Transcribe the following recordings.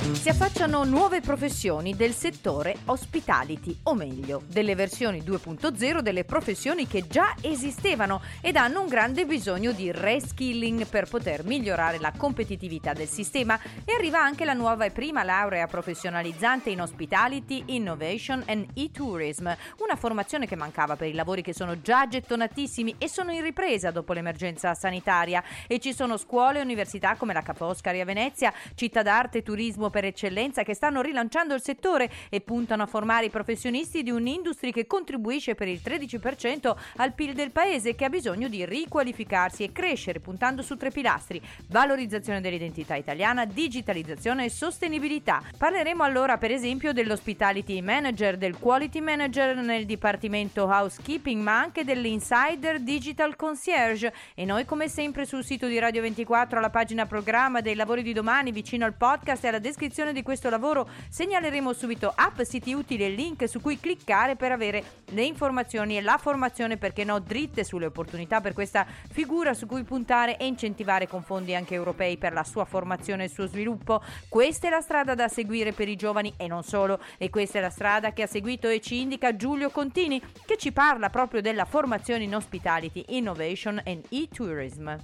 Si affacciano nuove professioni del settore hospitality, o meglio, delle versioni 2.0 delle professioni che già esistevano ed hanno un grande bisogno di reskilling per poter migliorare la competitività del sistema. E arriva anche la nuova e prima laurea professionalizzante in hospitality, innovation and e-tourism, una formazione che mancava per i lavori che sono già gettonatissimi e sono in ripresa dopo l'emergenza sanitaria. E ci sono scuole e università come la Ca' Foscari a Venezia, città d'arte e per eccellenza che stanno rilanciando il settore e puntano a formare i professionisti di un'industria che contribuisce per il 13% al PIL del paese che ha bisogno di riqualificarsi e crescere puntando su tre pilastri: valorizzazione dell'identità italiana, digitalizzazione e sostenibilità. Parleremo allora per esempio dell'hospitality manager, del quality manager nel dipartimento housekeeping, ma anche dell'insider digital concierge e noi come sempre sul sito di Radio 24 alla pagina programma dei lavori di domani vicino al podcast e alla descrizione descrizione di questo lavoro segnaleremo subito app, siti utili e link su cui cliccare per avere le informazioni e la formazione, perché no, dritte sulle opportunità per questa figura su cui puntare e incentivare con fondi anche europei per la sua formazione e il suo sviluppo. Questa è la strada da seguire per i giovani e non solo, e questa è la strada che ha seguito e ci indica Giulio Contini, che ci parla proprio della formazione in hospitality, innovation and e-tourism.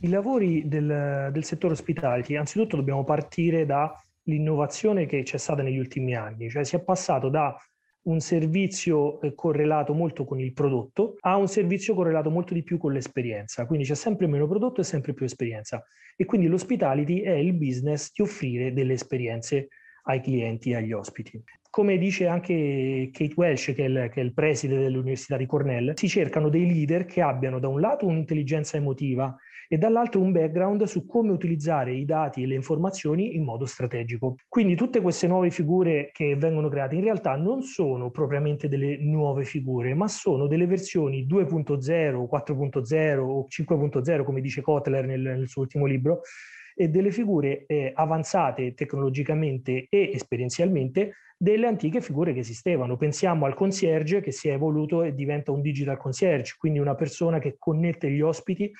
I lavori del, del settore hospitality, anzitutto dobbiamo partire da l'innovazione che c'è stata negli ultimi anni, cioè si è passato da un servizio eh, correlato molto con il prodotto a un servizio correlato molto di più con l'esperienza, quindi c'è sempre meno prodotto e sempre più esperienza e quindi l'hospitality è il business di offrire delle esperienze ai clienti e agli ospiti. Come dice anche Kate Welsh, che è, il, che è il preside dell'Università di Cornell, si cercano dei leader che abbiano da un lato un'intelligenza emotiva e dall'altro un background su come utilizzare i dati e le informazioni in modo strategico. Quindi tutte queste nuove figure che vengono create in realtà non sono propriamente delle nuove figure, ma sono delle versioni 2.0, 4.0 o 5.0, come dice Kotler nel, nel suo ultimo libro, e delle figure eh, avanzate tecnologicamente e esperienzialmente delle antiche figure che esistevano. Pensiamo al concierge che si è evoluto e diventa un digital concierge, quindi una persona che connette gli ospiti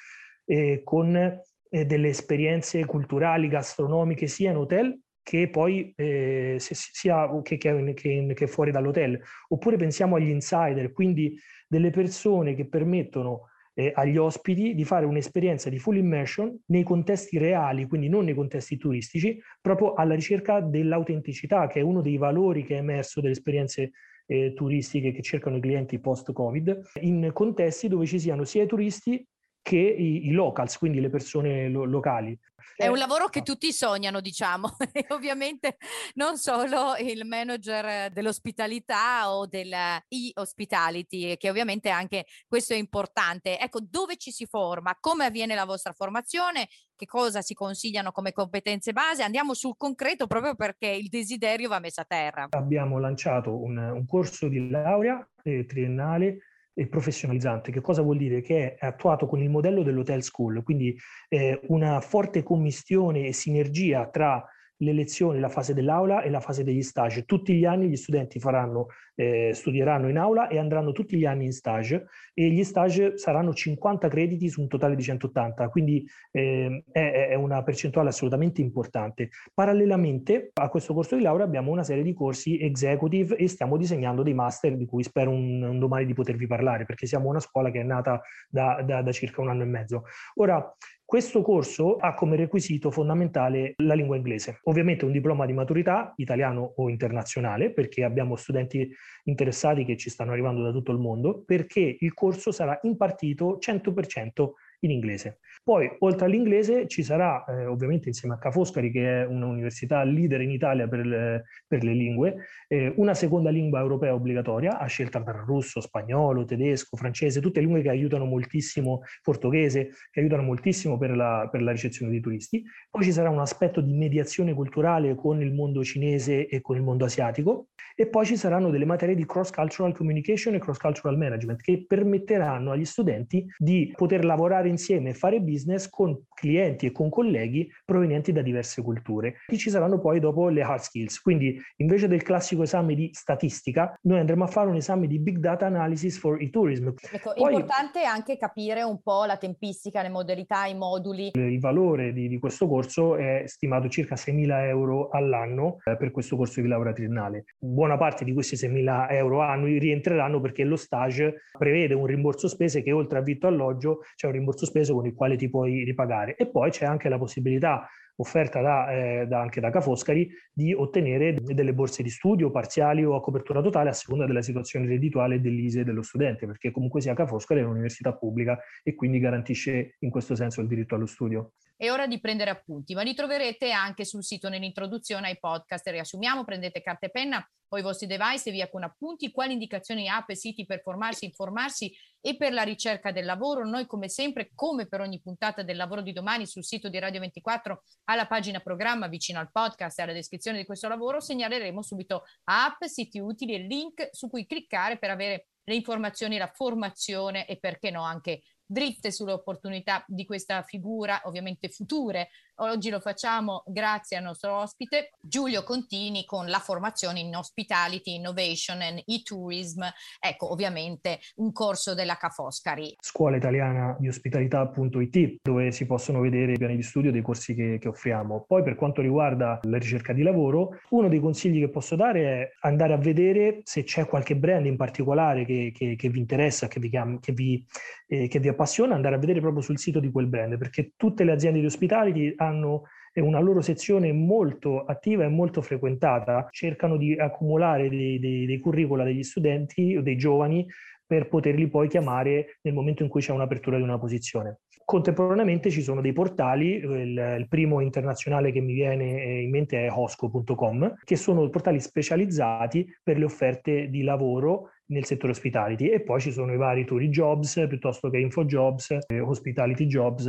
eh, con eh, delle esperienze culturali, gastronomiche, sia in hotel che poi eh, sia che, che, che, fuori dall'hotel. Oppure pensiamo agli insider, quindi delle persone che permettono eh, agli ospiti di fare un'esperienza di full immersion nei contesti reali, quindi non nei contesti turistici, proprio alla ricerca dell'autenticità, che è uno dei valori che è emerso delle esperienze eh, turistiche che cercano i clienti post-Covid, in contesti dove ci siano sia i turisti che i, i locals, quindi le persone lo, locali. È un eh, lavoro che tutti sognano, diciamo, e ovviamente non solo il manager dell'ospitalità o dell'e-hospitality, che ovviamente anche questo è importante. Ecco, dove ci si forma? Come avviene la vostra formazione? Che cosa si consigliano come competenze base? Andiamo sul concreto proprio perché il desiderio va messo a terra. Abbiamo lanciato un, un corso di laurea eh, triennale e professionalizzante. Che cosa vuol dire? Che è attuato con il modello dell'hotel school, quindi eh, una forte commistione e sinergia tra le lezioni, la fase dell'aula e la fase degli stage. Tutti gli anni gli studenti faranno, eh, studieranno in aula e andranno tutti gli anni in stage e gli stage saranno 50 crediti su un totale di 180, quindi eh, è, è, una percentuale assolutamente importante. Parallelamente a questo corso di laurea abbiamo una serie di corsi executive e stiamo disegnando dei master di cui spero un, un domani di potervi parlare perché siamo una scuola che è nata da, da, da circa un anno e mezzo. Ora, questo corso ha come requisito fondamentale la lingua inglese, ovviamente un diploma di maturità italiano o internazionale, perché abbiamo studenti interessati che ci stanno arrivando da tutto il mondo, perché il corso sarà impartito 100% in inglese. Poi, oltre all'inglese, ci sarà, eh, ovviamente insieme a Ca' Foscari, che è un'università leader in Italia per le, per le lingue, eh, una seconda lingua europea obbligatoria, a scelta tra russo, spagnolo, tedesco, francese, tutte lingue che aiutano moltissimo, portoghese, che aiutano moltissimo per la, per la ricezione di turisti. Poi ci sarà un aspetto di mediazione culturale con il mondo cinese e con il mondo asiatico. E poi ci saranno delle materie di cross-cultural communication e cross-cultural management che permetteranno agli studenti di poter lavorare insieme e fare business con clienti e con colleghi provenienti da diverse culture. E ci saranno poi dopo le hard skills, quindi invece del classico esame di statistica, noi andremo a fare un esame di big data analysis for e-tourism. Ecco, poi, importante anche capire un po' la tempistica, le modalità, i moduli. Il valore di, di questo corso è stimato circa 6.000 euro all'anno eh, per questo corso di laurea triennale. Buona parte di questi 6.000 euro annui rientreranno perché lo stage prevede un rimborso spese che oltre a vitto alloggio c'è un rimborso spese con il quale ti puoi ripagare e poi c'è anche la possibilità offerta da, eh, da, anche da Ca' Foscari di ottenere delle borse di studio parziali o a copertura totale a seconda della situazione reddituale dell'ISE dello studente, perché comunque sia Ca' Foscari è un'università pubblica e quindi garantisce in questo senso il diritto allo studio. È ora di prendere appunti, ma li troverete anche sul sito nell'introduzione ai podcast. Riassumiamo, prendete carta e penna o i vostri device e via con appunti, quali indicazioni app e siti per formarsi, informarsi e per la ricerca del lavoro. Noi come sempre, come per ogni puntata del lavoro di domani sul sito di Radio 24, alla pagina programma vicino al podcast e alla descrizione di questo lavoro, segnaleremo subito app, siti utili e link su cui cliccare per avere le informazioni, la formazione e perché no anche dritte sulle opportunità di questa figura, ovviamente future. Oggi lo facciamo grazie al nostro ospite Giulio Contini con la formazione in Hospitality, Innovation and E-Tourism, ecco ovviamente un corso della Ca' Foscari. Scuola italiana di ospitalità.it dove si possono vedere i piani di studio dei corsi che, che offriamo. Poi per quanto riguarda la ricerca di lavoro, uno dei consigli che posso dare è andare a vedere se c'è qualche brand in particolare che, che, che vi interessa, che vi, che vi, eh, che vi appassiona andare a vedere proprio sul sito di quel brand, perché tutte le aziende di hospitality hanno una loro sezione molto attiva e molto frequentata, cercano di accumulare dei, dei, dei curricula degli studenti o dei giovani per poterli poi chiamare nel momento in cui c'è un'apertura di una posizione. Contemporaneamente ci sono dei portali, il, il primo internazionale che mi viene in mente è hosco.com, che sono portali specializzati per le offerte di lavoro nel settore hospitality e poi ci sono i vari tour jobs piuttosto che info jobs, eh, hospitality jobs.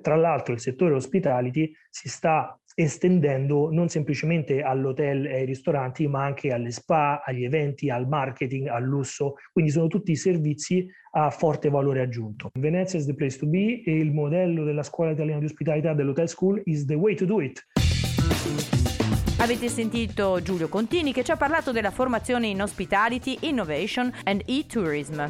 Tra l'altro il settore hospitality si sta estendendo non semplicemente all'hotel e ai ristoranti, ma anche alle spa, agli eventi, al marketing, al lusso, quindi sono tutti servizi a forte valore aggiunto. Venezia is the place to be e il modello della scuola italiana di ospitalità dell'Hotel School is the way to do it. Avete sentito Giulio Contini che ci ha parlato della formazione in Hospitality, Innovation and E-Tourism.